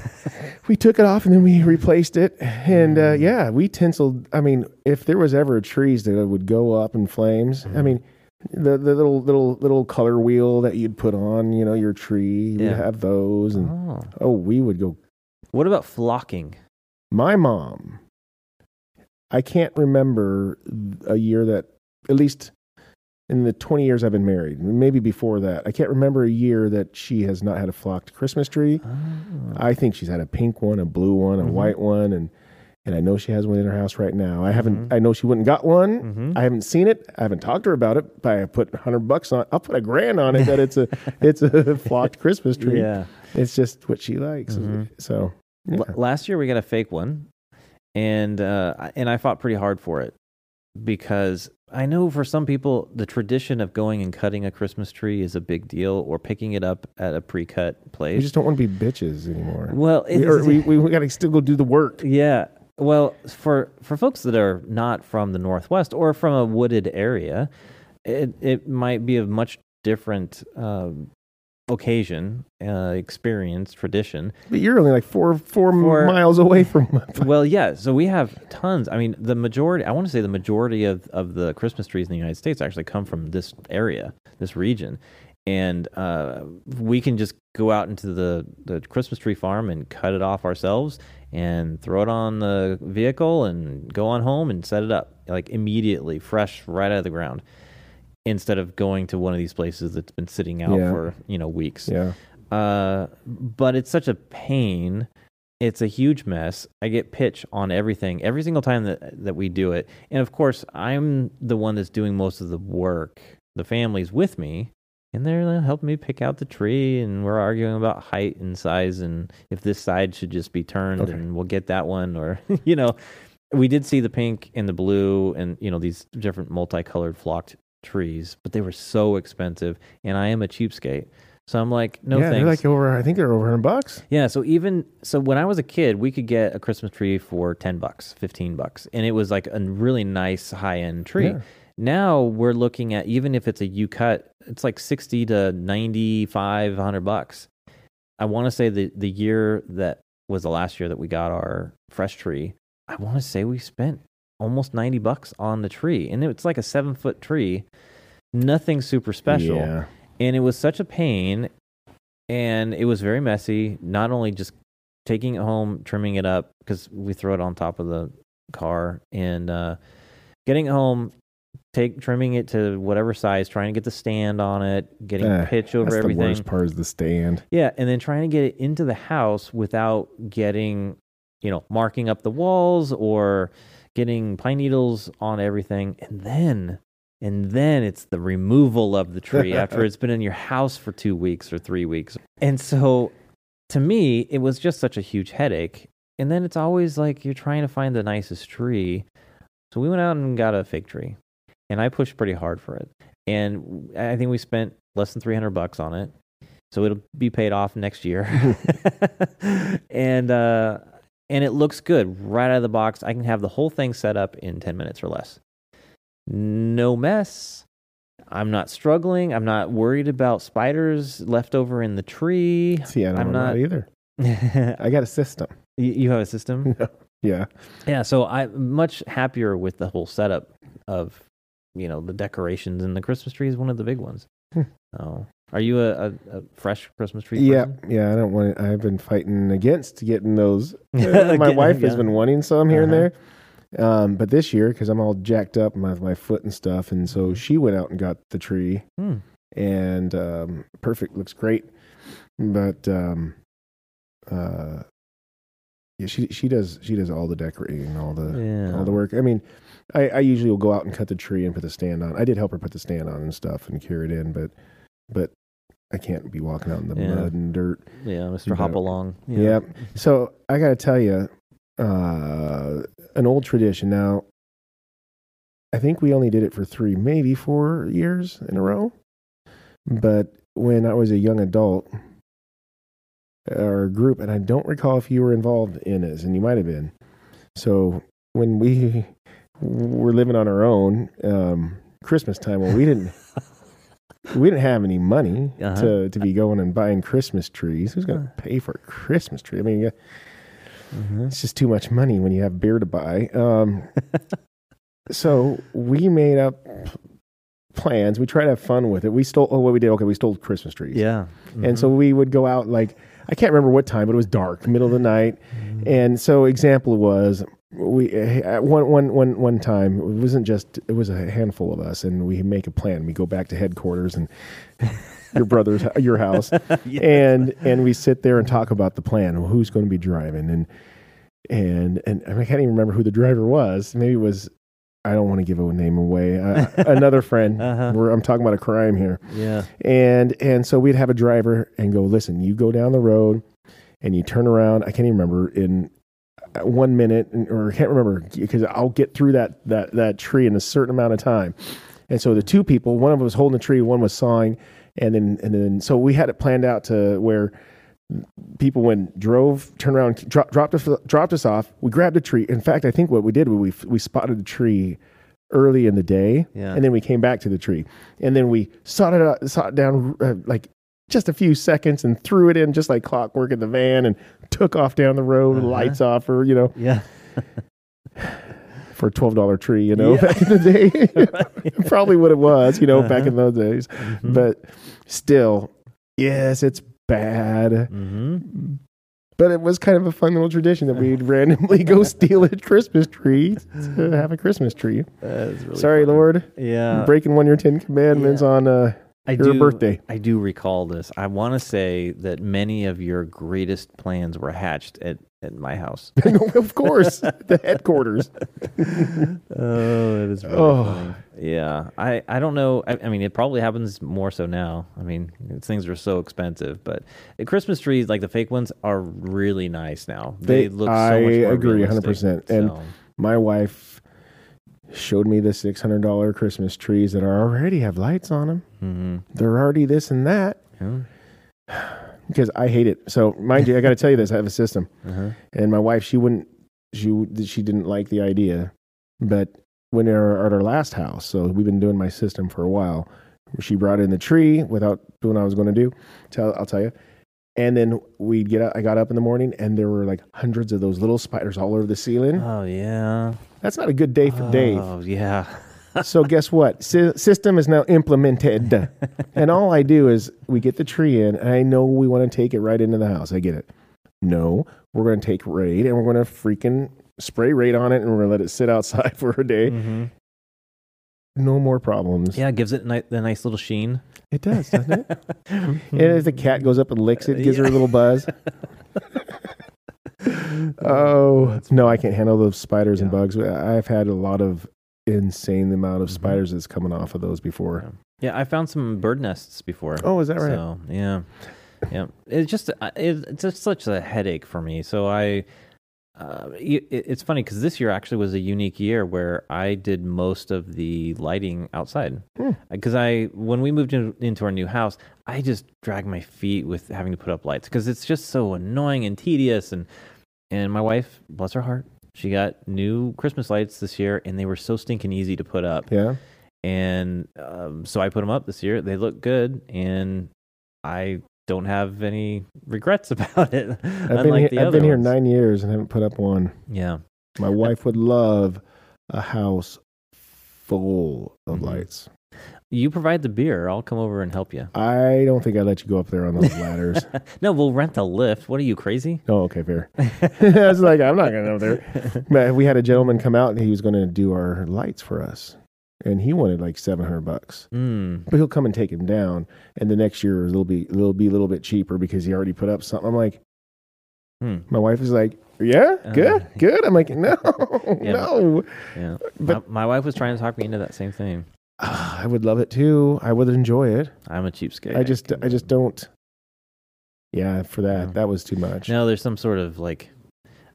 Speaker 2: We took it off and then we replaced it. And uh,
Speaker 1: Mm.
Speaker 2: yeah, we tinseled. I mean, if there was ever trees that would go up in flames, I
Speaker 1: Mhm.
Speaker 2: mean, the the little little little color wheel that you'd put on, you know, your tree, we'd
Speaker 1: Yeah.
Speaker 2: have those, and
Speaker 1: oh.
Speaker 2: oh, we would go.
Speaker 1: What about flocking?
Speaker 2: My mom, I can't remember a year that, at least in the 20 years I've been married, maybe before that, I can't remember a year that she has not had a flocked Christmas tree.
Speaker 1: Oh.
Speaker 2: I think she's had a pink one, a blue one, a
Speaker 1: Mhm.
Speaker 2: white one, and and I know she has one in her house right now. I haven't.
Speaker 1: Mhm.
Speaker 2: I know she wouldn't got one.
Speaker 1: Mhm.
Speaker 2: I haven't seen it. I haven't talked to her about it. But I put hundred bucks on. I'll put a grand on it that it's a it's a flocked Christmas tree.
Speaker 1: Yeah.
Speaker 2: It's just what she likes.
Speaker 1: Mhm.
Speaker 2: So yeah.
Speaker 1: L- last year we got a fake one, and uh, I- and I fought pretty hard for it because I know for some people the tradition of going and cutting a Christmas tree is a big deal, or picking it up at a pre-cut place.
Speaker 2: we just don't want to be bitches anymore.
Speaker 1: well,
Speaker 2: We, or we, we, we got to still go do the work.
Speaker 1: yeah. Well, for for folks that are not from the Northwest or from a wooded area, it it might be a much different um, occasion, uh, experience, tradition.
Speaker 2: But you're only like four four miles away from.
Speaker 1: well, yeah. So we have tons. I mean, the majority. I want to say the majority of of the Christmas trees in the United States actually come from this area, this region, and uh, we can just go out into the the Christmas tree farm and cut it off ourselves and throw it on the vehicle and go on home and set it up like immediately, fresh right out of the ground. Instead of going to one of these places that's been sitting out
Speaker 2: Yeah.
Speaker 1: for you know weeks,
Speaker 2: yeah.
Speaker 1: uh, but it's such a pain. It's a huge mess. I get pitch on everything every single time that that we do it, and of course, I'm the one that's doing most of the work. The family's with me, and they're helping me pick out the tree, and we're arguing about height and size, and if this side should just be turned,
Speaker 2: Okay.
Speaker 1: and we'll get that one, or you know, we did see the pink and the blue, and you know these different multicolored flocked trees, but they were so expensive, and I am a cheapskate. So I'm like, no
Speaker 2: yeah,
Speaker 1: thanks.
Speaker 2: they're like over. I think they're over hundred bucks.
Speaker 1: Yeah, so even so when I was a kid, we could get a Christmas tree for 10 bucks, 15 bucks, and it was like a really nice high-end tree.
Speaker 2: Yeah.
Speaker 1: Now we're looking at even if it's a U cut, it's like 60 to 95 100 bucks. I want to say the the year that was the last year that we got our fresh tree, I want to say we spent almost 90 bucks on the tree. And it's like a 7-foot tree. Nothing super special
Speaker 2: Yeah.
Speaker 1: and it was such a pain and it was very messy not only just taking it home trimming it up because we throw it on top of the car and uh, getting it home take trimming it to whatever size trying to get the stand on it getting
Speaker 2: Eh,
Speaker 1: pitch over
Speaker 2: That's the
Speaker 1: everything
Speaker 2: worst part is the stand.
Speaker 1: yeah and then trying to get it into the house without getting you know marking up the walls or getting pine needles on everything and then and then it's the removal of the tree after it's been in your house for 2 weeks or 3 weeks. And so to me it was just such a huge headache. And then it's always like you're trying to find the nicest tree. So we went out and got a fig tree and I pushed pretty hard for it. And I think we spent less than 300 bucks on it. So it'll be paid off next year. And uh and it looks good right out of the box i can have the whole thing set up in 10 minutes or less no mess i'm not struggling i'm not worried about spiders left over in the tree
Speaker 2: See, I don't
Speaker 1: I'm not-
Speaker 2: either. I got a system.
Speaker 1: you have a system
Speaker 2: Yeah.
Speaker 1: yeah so i'm much happier with the whole setup of you know the decorations and the christmas tree is one of the big ones
Speaker 2: Hmm.
Speaker 1: oh are you a, a, a fresh christmas tree
Speaker 2: Yeah,
Speaker 1: person?
Speaker 2: yeah. I don't want. I've been fighting against getting those. Uh, my
Speaker 1: Getting-
Speaker 2: wife has been wanting some here and
Speaker 1: Uh-huh.
Speaker 2: there, um, but this year because I'm all jacked up with my foot and stuff, and so she went out and got the tree,
Speaker 1: Hmm.
Speaker 2: and um, perfect, looks great. But um, uh, yeah, she she does she does all the decorating, all the
Speaker 1: Yeah.
Speaker 2: all the work. I mean, I, I usually will go out and cut the tree and put the stand on. I did help her put the stand on and stuff and cure it in, but but I can't be walking out in the
Speaker 1: Yeah.
Speaker 2: mud and dirt.
Speaker 1: Yeah, Mr. Hop Along.
Speaker 2: Yep. So I got to tell you, uh, an old tradition. Now, I think we only did it for three, maybe four years in a row. But when I was a young adult, our group, and I don't recall if you were involved in this, and you might have been. So when we were living on our own, um, Christmas time, well, we didn't. We didn't have any money
Speaker 1: Uh-huh.
Speaker 2: to, to be going and buying Christmas trees. Who's going to pay for a Christmas tree? I mean,
Speaker 1: Mhm.
Speaker 2: it's just too much money when you have beer to buy. Um, so we made up plans. We tried to have fun with it. We stole. Oh, what we did? Okay, we stole Christmas trees.
Speaker 1: Yeah.
Speaker 2: And so we would go out like I can't remember what time, but it was dark, middle of the night.
Speaker 1: Mhm.
Speaker 2: And so example was we at one one one one time it wasn't just it was a handful of us, and we make a plan. We go back to headquarters and your brother's your house,
Speaker 1: Yeah.
Speaker 2: and and we sit there and talk about the plan. Well, who's going to be driving and and and I can't even remember who the driver was. Maybe it was. I don't want to give a name away. Uh, another friend.
Speaker 1: Uh-huh.
Speaker 2: We're, I'm talking about a crime here
Speaker 1: Yeah.
Speaker 2: and and so we'd have a driver and go listen you go down the road and you turn around i can't even remember in uh, one minute or i can't remember because i'll get through that that that tree in a certain amount of time. And so the two people one of them was holding the tree one was sawing and then and then so we had it planned out to where people went drove turned around dro- dropped us dropped us off. We grabbed a tree. In fact i think what we did we we spotted the tree early in the day
Speaker 1: Yeah.
Speaker 2: and then we came back to the tree. And then we sawed it, out, sawed it down uh, like just a few seconds and threw it in just like clockwork in the van and took off down the road
Speaker 1: Uh-huh.
Speaker 2: lights off or you know
Speaker 1: Yeah.
Speaker 2: for a $12 tree you know
Speaker 1: Yeah.
Speaker 2: back in the day probably what it was you know back
Speaker 1: Uh-huh.
Speaker 2: in those days
Speaker 1: Mhm.
Speaker 2: but still yes it's bad
Speaker 1: Mhm.
Speaker 2: but it was kind of a fun little tradition that we'd randomly go steal a Christmas tree to have a Christmas tree.
Speaker 1: Really
Speaker 2: Sorry,
Speaker 1: fun.
Speaker 2: Lord,
Speaker 1: Yeah.
Speaker 2: breaking one of your Ten Commandments on uh,
Speaker 1: I
Speaker 2: your
Speaker 1: do,
Speaker 2: birthday.
Speaker 1: I do recall this. I want to say that many of your greatest plans were hatched at, at my house.
Speaker 2: of course, the headquarters.
Speaker 1: oh, it is really
Speaker 2: Oh.
Speaker 1: funny. Yeah, I, I don't know. I, I mean, it probably happens more so now. I mean, things are so expensive, but Christmas trees, like the fake ones, are really nice now. They,
Speaker 2: They-
Speaker 1: look so
Speaker 2: I
Speaker 1: more
Speaker 2: agree 100%. And-
Speaker 1: So,
Speaker 2: My wife showed me the six hundred dollar Christmas trees that are already have lights on them.
Speaker 1: mhm.
Speaker 2: They're already this and that
Speaker 1: Yeah.
Speaker 2: because I hate it. So mind you, I got to tell you this: I have a system.
Speaker 1: Uh-huh.
Speaker 2: and my wife she wouldn't she she didn't like the idea but when we were at our last house so we've been doing my system for a while she brought in the tree without doing what i was going to do tell i'll tell you and then we'd get up i got up in the morning and there were like hundreds of those little spiders all over the ceiling.
Speaker 1: Oh yeah.
Speaker 2: that's not a good day for dave.
Speaker 1: Oh yeah.
Speaker 2: so guess what? Sy- system is now implemented. And all i do is we get the tree in and i know we want to take it right into the house. I get it. No we're going to take raid and we're going to freaking spray raid on it and we're going to let it sit outside for a day.
Speaker 1: Mhm.
Speaker 2: No more problems.
Speaker 1: Yeah, it gives it ni- the nice little sheen.
Speaker 2: it does doesn't it? And if the cat goes up and licks it gives her a little buzz. Oh no i can't handle those spiders and bugs. I've had a lot of insane amount of
Speaker 1: Mhm.
Speaker 2: spiders that's coming off of those before.
Speaker 1: Yeah, I found some bird nests before.
Speaker 2: oh is that right?
Speaker 1: So yeah, yeah. It's just uh, it, it's just such a headache for me. So I, uh, it, it's funny because this year actually was a unique year where I did most of the lighting outside.
Speaker 2: Hmm.
Speaker 1: Because I when we moved in, into our new house, I just dragged my feet with having to put up lights because it's just so annoying and tedious. And and my wife, bless her heart, she got new Christmas lights this year, and they were so stinking easy to put up
Speaker 2: yeah
Speaker 1: and um, so I put them up this year. They look good, and I don't have any regrets about it.
Speaker 2: I've been, here, I've been here nine years and haven't put up one.
Speaker 1: Yeah,
Speaker 2: My wife would love a house full of
Speaker 1: Mhm.
Speaker 2: lights.
Speaker 1: you provide the beer. I'll come over and help you.
Speaker 2: I don't think I'd let you go up there on those ladders.
Speaker 1: no, we'll rent a lift. What are you crazy?
Speaker 2: oh, okay, fair. I was like, I'm not going to go there. But we had a gentleman come out and he was going to do our lights for us. And he wanted like 700 bucks.
Speaker 1: Mm.
Speaker 2: But he'll come and take him down. And the next year it'll be, it'll be a little bit cheaper because he already put up something. I'm like,
Speaker 1: Hmm.
Speaker 2: my wife is like, Yeah, good,
Speaker 1: Uh,
Speaker 2: good. I'm like, no,
Speaker 1: Yeah,
Speaker 2: no.
Speaker 1: Yeah.
Speaker 2: But-
Speaker 1: my, my wife was trying to talk me into that same thing.
Speaker 2: Ah, I would love it too. I would enjoy it.
Speaker 1: I'm a cheapskate.
Speaker 2: I just,
Speaker 1: can-
Speaker 2: I just don't. Yeah, for that,
Speaker 1: Yeah.
Speaker 2: that was too much.
Speaker 1: No, there's some sort of like,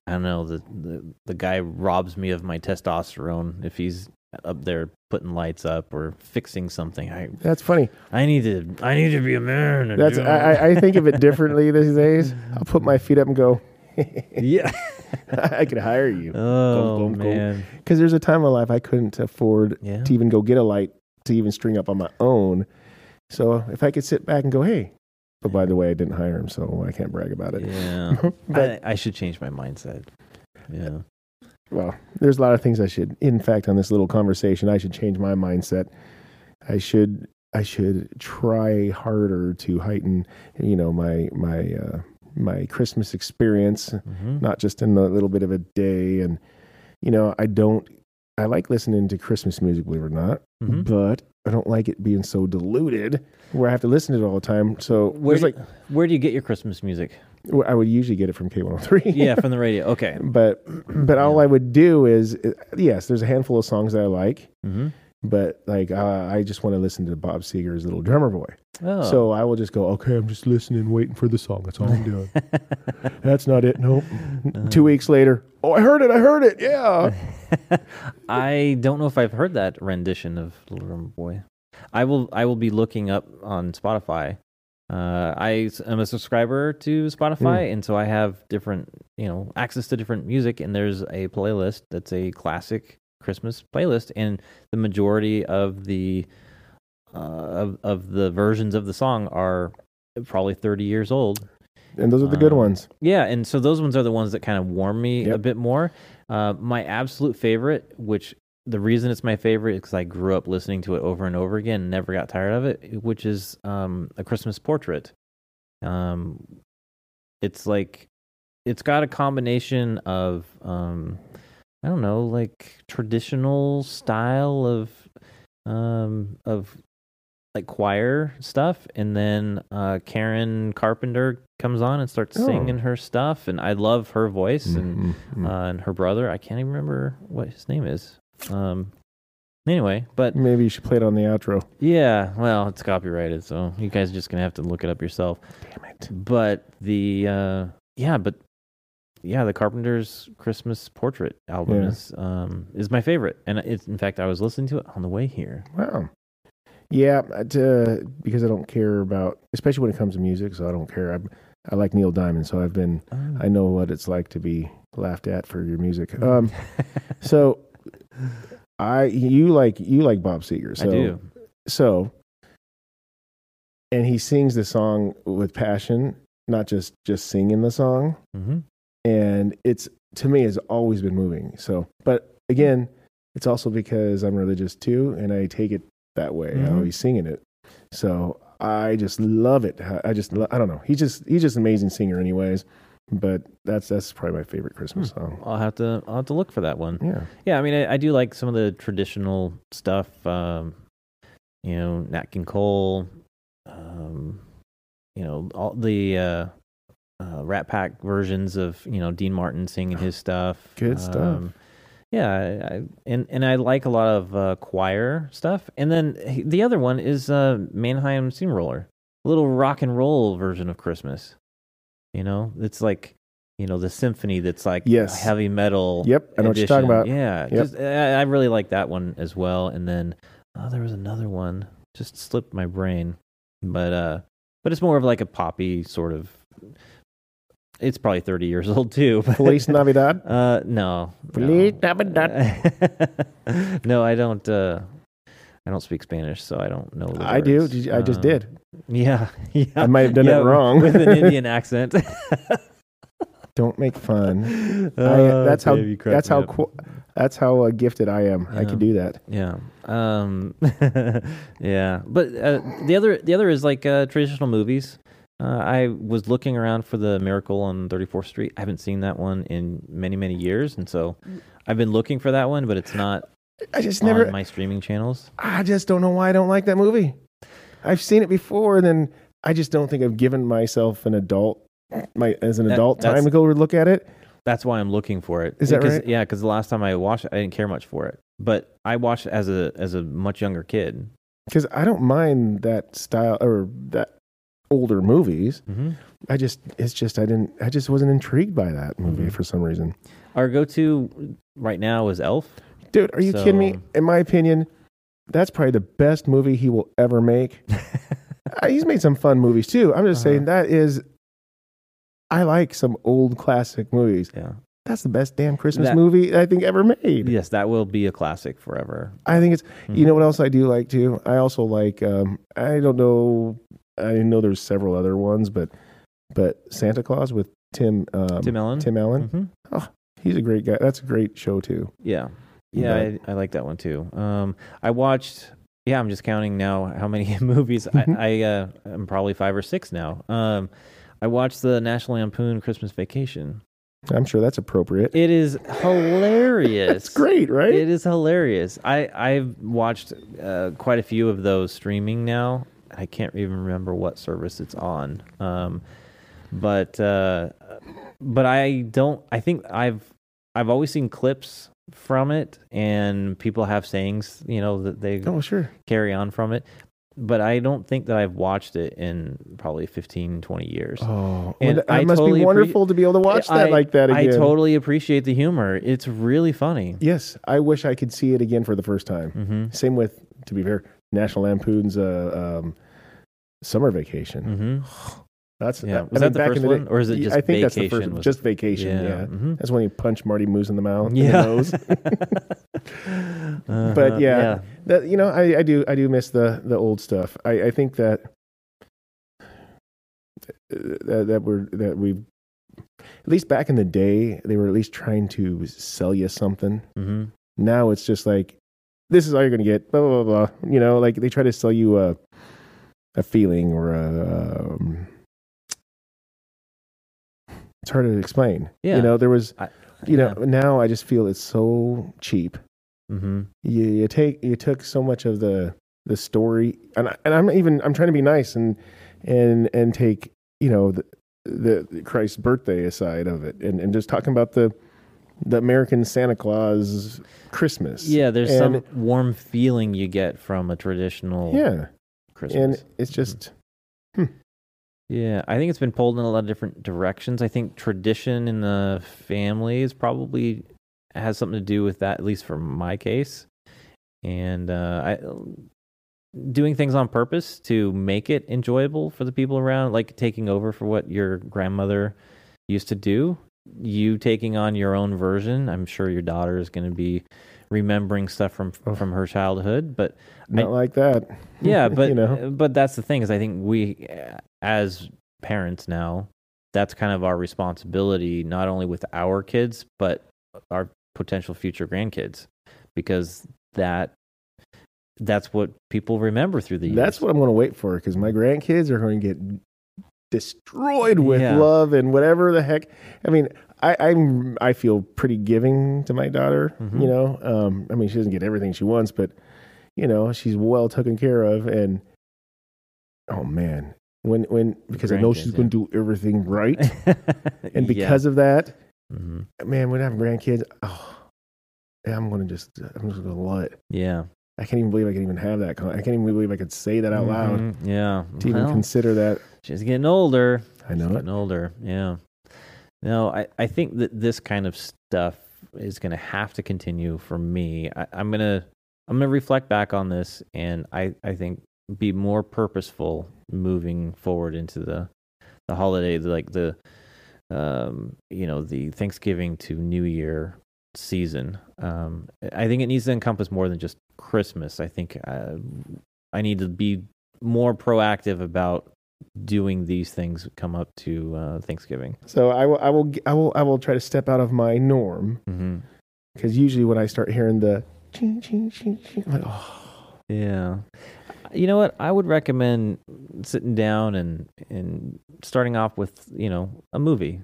Speaker 1: I don't know. The, the the guy robs me of my testosterone if he's up there putting lights up or fixing something. I
Speaker 2: That's funny.
Speaker 1: I need to I need to be a man. And
Speaker 2: That's I, I- I think of it differently these days. I'll put my feet up and go.
Speaker 1: yeah.
Speaker 2: I could hire you
Speaker 1: Oh
Speaker 2: boom, boom.
Speaker 1: man.
Speaker 2: because there's a time in my life I couldn't afford
Speaker 1: Yeah.
Speaker 2: to even go get a light to even string up on my own. So if I could sit back and go, hey, but by the way, I didn't hire him, so I can't brag about it.
Speaker 1: Yeah.
Speaker 2: but
Speaker 1: I, I should change my mindset. Yeah.
Speaker 2: Well, there's a lot of things I should. In fact, on this little conversation, I should change my mindset. I should I should try harder to heighten, you know, my my uh, my Christmas experience,
Speaker 1: hmm
Speaker 2: not just in a little bit of a day. And you know, I don't. I like listening to Christmas music, believe it or not,
Speaker 1: hmm
Speaker 2: but I don't like it being so diluted where I have to listen to it all the time. So
Speaker 1: Where do,
Speaker 2: like
Speaker 1: where do you get your Christmas music?
Speaker 2: I would usually get it from K103.
Speaker 1: Yeah, from the radio. Okay.
Speaker 2: but but all
Speaker 1: Yeah.
Speaker 2: I would do is yes, there's a handful of songs that I like,
Speaker 1: hmm
Speaker 2: but like uh, I just want to listen to Bob Seger's Little Drummer Boy.
Speaker 1: Oh.
Speaker 2: So I will just go, okay, I'm just listening, waiting for the song. That's all I'm doing. That's not it. Nope.
Speaker 1: Uh.
Speaker 2: Two weeks later, oh, I heard it. I heard it. Yeah.
Speaker 1: I don't know if I've heard that rendition of Little Drummer Boy. I will. I will be looking up on Spotify. Uh, I am a subscriber to Spotify, and so I have different, you know, access to different music. And there's a playlist that's a classic Christmas playlist, and the majority of the uh, of of the versions of the song are probably 30 years old.
Speaker 2: And those are the good
Speaker 1: Um,
Speaker 2: ones.
Speaker 1: Yeah, and so those ones are the ones that kind of warm me a bit more. Uh, my absolute favorite, which the reason it's my favorite is because I grew up listening to it over and over again, and never got tired of it, which is um, a Christmas portrait. Um, it's like it's got a combination of um, I don't know, like traditional style of um, of like choir stuff, and then uh, Karen Carpenter comes on and starts
Speaker 2: Oh.
Speaker 1: singing her stuff, and I love her voice and
Speaker 2: Mhm, mhm.
Speaker 1: uh, and her brother. I can't even remember what his name is. Um, anyway, but
Speaker 2: Maybe you should play it on the outro.
Speaker 1: yeah, well, it's copyrighted, so you guys are just gonna have to look it up yourself.
Speaker 2: Damn it.
Speaker 1: But the uh, yeah, but yeah, the Carpenter's Christmas Portrait album
Speaker 2: Yeah.
Speaker 1: is um is my favorite, and it's in fact I was listening to it on the way here.
Speaker 2: Wow. Yeah, but, uh, because I don't care about, especially when it comes to music. So I don't care. I, I like Neil Diamond, so I've been. I know what it's like to be laughed at for your music. Um, so I you like you like Bob Seger. So,
Speaker 1: I do.
Speaker 2: So, and he sings the song with passion, not just just singing the song.
Speaker 1: hmm
Speaker 2: And it's to me has always been moving. So, but again, it's also because I'm religious too, and I take it that way.
Speaker 1: Mhm.
Speaker 2: How he's singing it. So I just love it. I just I don't know. He's just he's just an amazing singer, anyways. But that's that's probably my favorite Christmas song.
Speaker 1: I'll have to I'll have to look for that one.
Speaker 2: Yeah.
Speaker 1: Yeah, I mean, I, I do like some of the traditional stuff. Um, you know, Nat King Cole. Um, you know, all the uh, uh, Rat Pack versions of you know Dean Martin singing his stuff.
Speaker 2: Good stuff.
Speaker 1: Um, yeah, I, I, and and I like a lot of uh, choir stuff. And then the other one is uh, Mannheim Steamroller, a little rock and roll version of Christmas. You know, it's like you know the symphony that's like
Speaker 2: Yes.
Speaker 1: heavy metal.
Speaker 2: Yep. I know what you're talking about.
Speaker 1: Yeah,
Speaker 2: Yep.
Speaker 1: just, I, I really like that one as well. And then oh, there was another one just slipped my brain, but uh, but it's more of like a poppy sort of. It's probably thirty years old too.
Speaker 2: Feliz Navidad.
Speaker 1: uh, no.
Speaker 2: Feliz
Speaker 1: no.
Speaker 2: Navidad.
Speaker 1: no, I don't. Uh, I don't speak Spanish, so I don't know. The
Speaker 2: I do. Did you- I just
Speaker 1: Um,
Speaker 2: did.
Speaker 1: Yeah, yeah.
Speaker 2: I might have done
Speaker 1: yeah,
Speaker 2: it wrong
Speaker 1: with an Indian accent.
Speaker 2: Don't make fun. I,
Speaker 1: Oh,
Speaker 2: that's how.
Speaker 1: Dave, you crack
Speaker 2: That's how.
Speaker 1: up.
Speaker 2: Qu- that's how uh, gifted I am. I can do that.
Speaker 1: Yeah. Um yeah, but uh, the other the other is like uh, traditional movies. Uh, I was looking around for the Miracle on 34th Street. I haven't seen that one in many many years, and so I've been looking for that one, but it's not
Speaker 2: I just
Speaker 1: on
Speaker 2: never.
Speaker 1: my streaming channels.
Speaker 2: I just don't know why I don't like that movie. I've seen it before, and then I just don't think I've given myself an adult, my as an
Speaker 1: That-
Speaker 2: adult, time to go look at it.
Speaker 1: That's why I'm looking for it.
Speaker 2: Is that
Speaker 1: Because-
Speaker 2: right?
Speaker 1: Yeah, because the last time I watched it, I didn't care much for it. But I watched it as a as a much younger kid.
Speaker 2: because I don't mind that style or that older movies.
Speaker 1: Mm-hmm.
Speaker 2: I just it's just I didn't I just wasn't intrigued by that movie
Speaker 1: Mhm.
Speaker 2: for some reason.
Speaker 1: Our go to right now is Elf.
Speaker 2: Dude, are you kidding me? In my opinion, that's probably the best movie he will ever make. Uh, He's made some fun movies too. I'm just
Speaker 1: Uh-huh.
Speaker 2: saying that is I like some old classic movies.
Speaker 1: yeah.
Speaker 2: That's the best damn Christmas
Speaker 1: That-
Speaker 2: movie I think ever made.
Speaker 1: Yes, that will be a classic forever.
Speaker 2: I think it's
Speaker 1: Mm-hmm.
Speaker 2: you know what else I do like too? I also like um I don't know I know there's several other ones, but but Santa Clause with Tim um,
Speaker 1: Tim Allen.
Speaker 2: Tim Allen.
Speaker 1: hmm
Speaker 2: He's a great guy. That's a great show too.
Speaker 1: Yeah, yeah, I, I like that one too. Um, I watched. Yeah, I'm just counting now how many movies. I, I uh, I'm probably five or six now. Um, I watched the National Lampoon Christmas Vacation.
Speaker 2: I'm sure that's appropriate.
Speaker 1: It is hilarious.
Speaker 2: It's great, right?
Speaker 1: It is hilarious. I I've watched uh, quite a few of those streaming now. I can't even remember what service it's on. Um, but uh, but I don't. I think I've I've always seen clips from it, and people have sayings, you know, that they
Speaker 2: oh, sure.
Speaker 1: carry on from it. But I don't think that I've watched it in probably 15, 20 years.
Speaker 2: Oh,
Speaker 1: And
Speaker 2: well,
Speaker 1: I
Speaker 2: it must
Speaker 1: totally
Speaker 2: be
Speaker 1: appre-
Speaker 2: wonderful to be able to watch that like that
Speaker 1: I totally appreciate the humor. It's really funny.
Speaker 2: yes, I wish I could see it again for the first time.
Speaker 1: hmm
Speaker 2: Same with, to be fair, National Lampoon's uh, um, Summer Vacation.
Speaker 1: hmm
Speaker 2: That's
Speaker 1: Yeah.
Speaker 2: I
Speaker 1: Was
Speaker 2: mean,
Speaker 1: that the
Speaker 2: back
Speaker 1: first
Speaker 2: in the
Speaker 1: one,
Speaker 2: day-
Speaker 1: or is it just
Speaker 2: I think that's the first,
Speaker 1: was-
Speaker 2: just Vacation. Yeah,
Speaker 1: hmm
Speaker 2: that's when he punched Marty Moose in the mouth.
Speaker 1: Yeah.
Speaker 2: the.
Speaker 1: Uh-huh,
Speaker 2: But yeah, that you know, I, I do I do miss the the old stuff. I, I think that that, that we're that we at least back in the day they were at least trying to sell you something.
Speaker 1: hmm
Speaker 2: Now it's just like this is all you're gonna get. Blah blah blah. blah. You know, like they try to sell you a a feeling or a. Um, it's hard to explain.
Speaker 1: Yeah.
Speaker 2: You know, there was.
Speaker 1: I-
Speaker 2: you know, now I just feel it's so cheap
Speaker 1: hmm
Speaker 2: you, you take you took so much of the the story and I, and I'm even I'm trying to be nice and and and take you know the, the Christ's birthday aside of it and and just talking about the the American Santa Claus Christmas.
Speaker 1: Yeah, there's
Speaker 2: And-
Speaker 1: some warm feeling you get from a traditional
Speaker 2: Yeah.
Speaker 1: Christmas.
Speaker 2: And it's just
Speaker 1: Yeah, I think it's been pulled in a lot of different directions. I think tradition in the family is probably has something to do with that, at least for my case. And uh, I doing things on purpose to make it enjoyable for the people around, like taking over for what your grandmother used to do. You taking on your own version. I'm sure your daughter is going to be remembering stuff from from her childhood, but
Speaker 2: not like that.
Speaker 1: yeah, but
Speaker 2: you know.
Speaker 1: but that's the thing is I think we as parents now that's kind of our responsibility not only with our kids but our potential future grandkids because that that's what people remember through the years.
Speaker 2: That's what I'm going to wait for because my grandkids are going to get destroyed with
Speaker 1: Yeah.
Speaker 2: love and whatever the heck. I mean, I, I'm I feel pretty giving to my daughter.
Speaker 1: Mhm.
Speaker 2: You know, um, I mean, she doesn't get everything she wants, but you know, she's well taken care of. And oh man, when when because I know she's
Speaker 1: yeah.
Speaker 2: going to do everything right, and because of that,
Speaker 1: hmm
Speaker 2: man, when I have grandkids, oh, yeah, I'm going to just I'm just going to love it.
Speaker 1: yeah
Speaker 2: I can't even believe I can even have that. I can't even believe I could say that out loud
Speaker 1: Mhm. yeah
Speaker 2: to even
Speaker 1: Well,
Speaker 2: consider that.
Speaker 1: she's getting older
Speaker 2: I know
Speaker 1: She's
Speaker 2: it.
Speaker 1: getting older. Yeah. No, I, I think that this kind of stuff is going to have to continue for me. I, I'm gonna I'm gonna reflect back on this, and I I think be more purposeful moving forward into the the holiday, like the um you know the Thanksgiving to New Year season. Um, I think it needs to encompass more than just Christmas. I think uh, I need to be more proactive about doing these things come up to uh, Thanksgiving.
Speaker 2: So I will, I will, I will, I will try to step out of my norm
Speaker 1: Mm-hmm.
Speaker 2: because usually when I start hearing the ching ching ching ching, I'm like, oh,
Speaker 1: Yeah. You know what? I would recommend sitting down and and starting off with you know a movie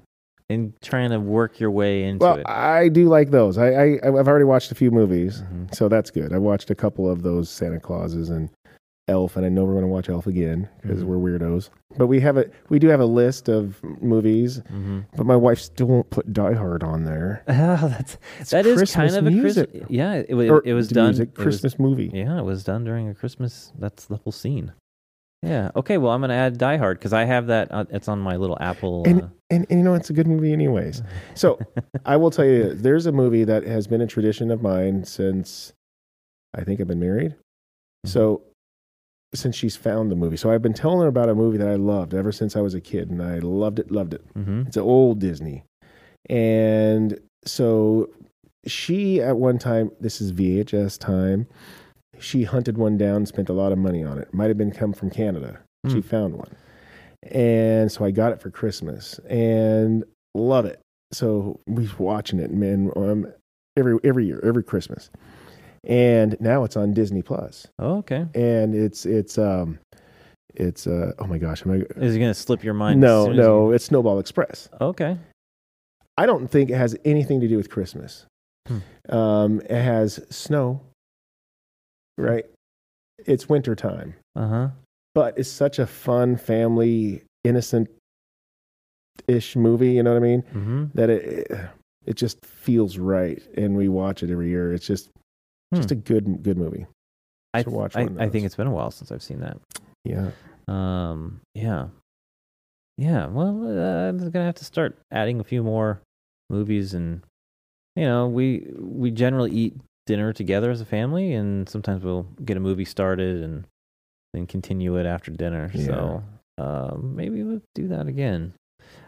Speaker 1: and trying to work your way into
Speaker 2: well,
Speaker 1: it.
Speaker 2: I do like those. I, I, I've already watched a few movies,
Speaker 1: Mhm.
Speaker 2: so that's good. I watched a couple of those Santa Clauses, and Elf, and I know we're going to watch Elf again because
Speaker 1: Mhm.
Speaker 2: we're weirdos. But we have a we do have a list of movies.
Speaker 1: hmm
Speaker 2: But my wife still won't put Die Hard on there.
Speaker 1: Oh, that's
Speaker 2: It's
Speaker 1: that is kind
Speaker 2: Christmas
Speaker 1: of a. Christmas. Yeah, it,
Speaker 2: Or
Speaker 1: it was done.
Speaker 2: music,
Speaker 1: it was-
Speaker 2: Christmas movie.
Speaker 1: yeah, it was done during a Christmas. That's the whole scene. Yeah. Okay. Well, I'm gonna add Die Hard because I have that. Uh, it's on my little Apple.
Speaker 2: And-
Speaker 1: uh,
Speaker 2: And, and you know it's a good movie anyways. So I will tell you, there's a movie that has been a tradition of mine since I think I've been married.
Speaker 1: Mm-hmm.
Speaker 2: So since she's found the movie, so I've been telling her about a movie that I loved ever since I was a kid, and I loved it, loved it.
Speaker 1: hmm
Speaker 2: It's an old Disney, and so she at one time, this is VHS time. She hunted one down, spent a lot of money on it. Might have been come from Canada. She
Speaker 1: Hmm.
Speaker 2: found one, and so I got it for Christmas and love it. So we watching it, man, um, every every year, every Christmas, and now it's on Disney Plus,
Speaker 1: Oh, okay.
Speaker 2: and it's it's um it's uh oh my gosh, am I?
Speaker 1: Is it gonna slip your mind?
Speaker 2: No, no, it's Snowball Express.
Speaker 1: okay.
Speaker 2: I don't think it has anything to do with Christmas.
Speaker 1: Hmm.
Speaker 2: Um, it has snow, right? It's winter time,
Speaker 1: Uh huh.
Speaker 2: but it's such a fun family, innocent ish movie. You know what I mean?
Speaker 1: hmm
Speaker 2: That it it just feels right, and we watch it every year. It's just just
Speaker 1: Hmm.
Speaker 2: a good good movie.
Speaker 1: I,
Speaker 2: to watch
Speaker 1: I, I think it's been a while since I've seen that.
Speaker 2: Yeah,
Speaker 1: Um. Yeah. Yeah. Well, uh, I'm gonna have to start adding a few more movies, and you know, we we generally eat dinner together as a family, and sometimes we'll get a movie started and then continue it after dinner. So um, maybe we'll do that again.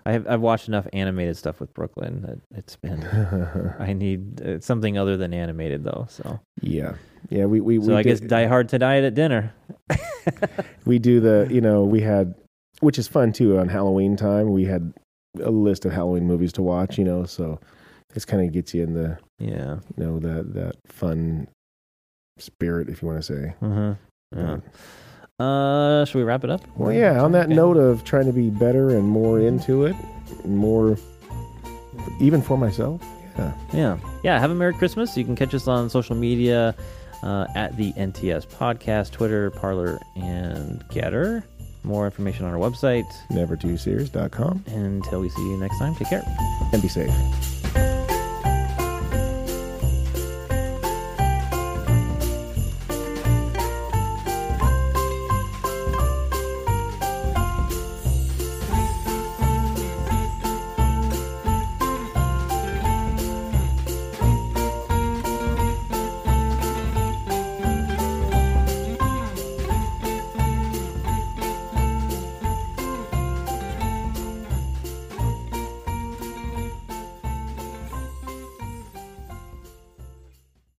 Speaker 1: I have I've watched enough animated stuff with Brooklyn that it's been. I need uh, something other than animated though. So
Speaker 2: yeah, yeah. We we
Speaker 1: so
Speaker 2: we
Speaker 1: I
Speaker 2: did-
Speaker 1: guess Die Hard tonight at dinner.
Speaker 2: we do the you know we had which is fun too on halloween time we had a list of halloween movies to watch you know so this kind of gets you in the
Speaker 1: yeah.
Speaker 2: you know that that fun spirit if you want to say
Speaker 1: Uh-huh. Yeah. Uh, should we wrap it up?
Speaker 2: well yeah on that
Speaker 1: Okay.
Speaker 2: note of trying to be better and more into it more even for myself yeah
Speaker 1: Yeah. Yeah. Have a Merry Christmas. You can catch us on social media uh, at the NTS Podcast, Twitter, Parler, and Gettr. More information on our website.
Speaker 2: never too serious.com
Speaker 1: Until we see you next time, take care.
Speaker 2: and be safe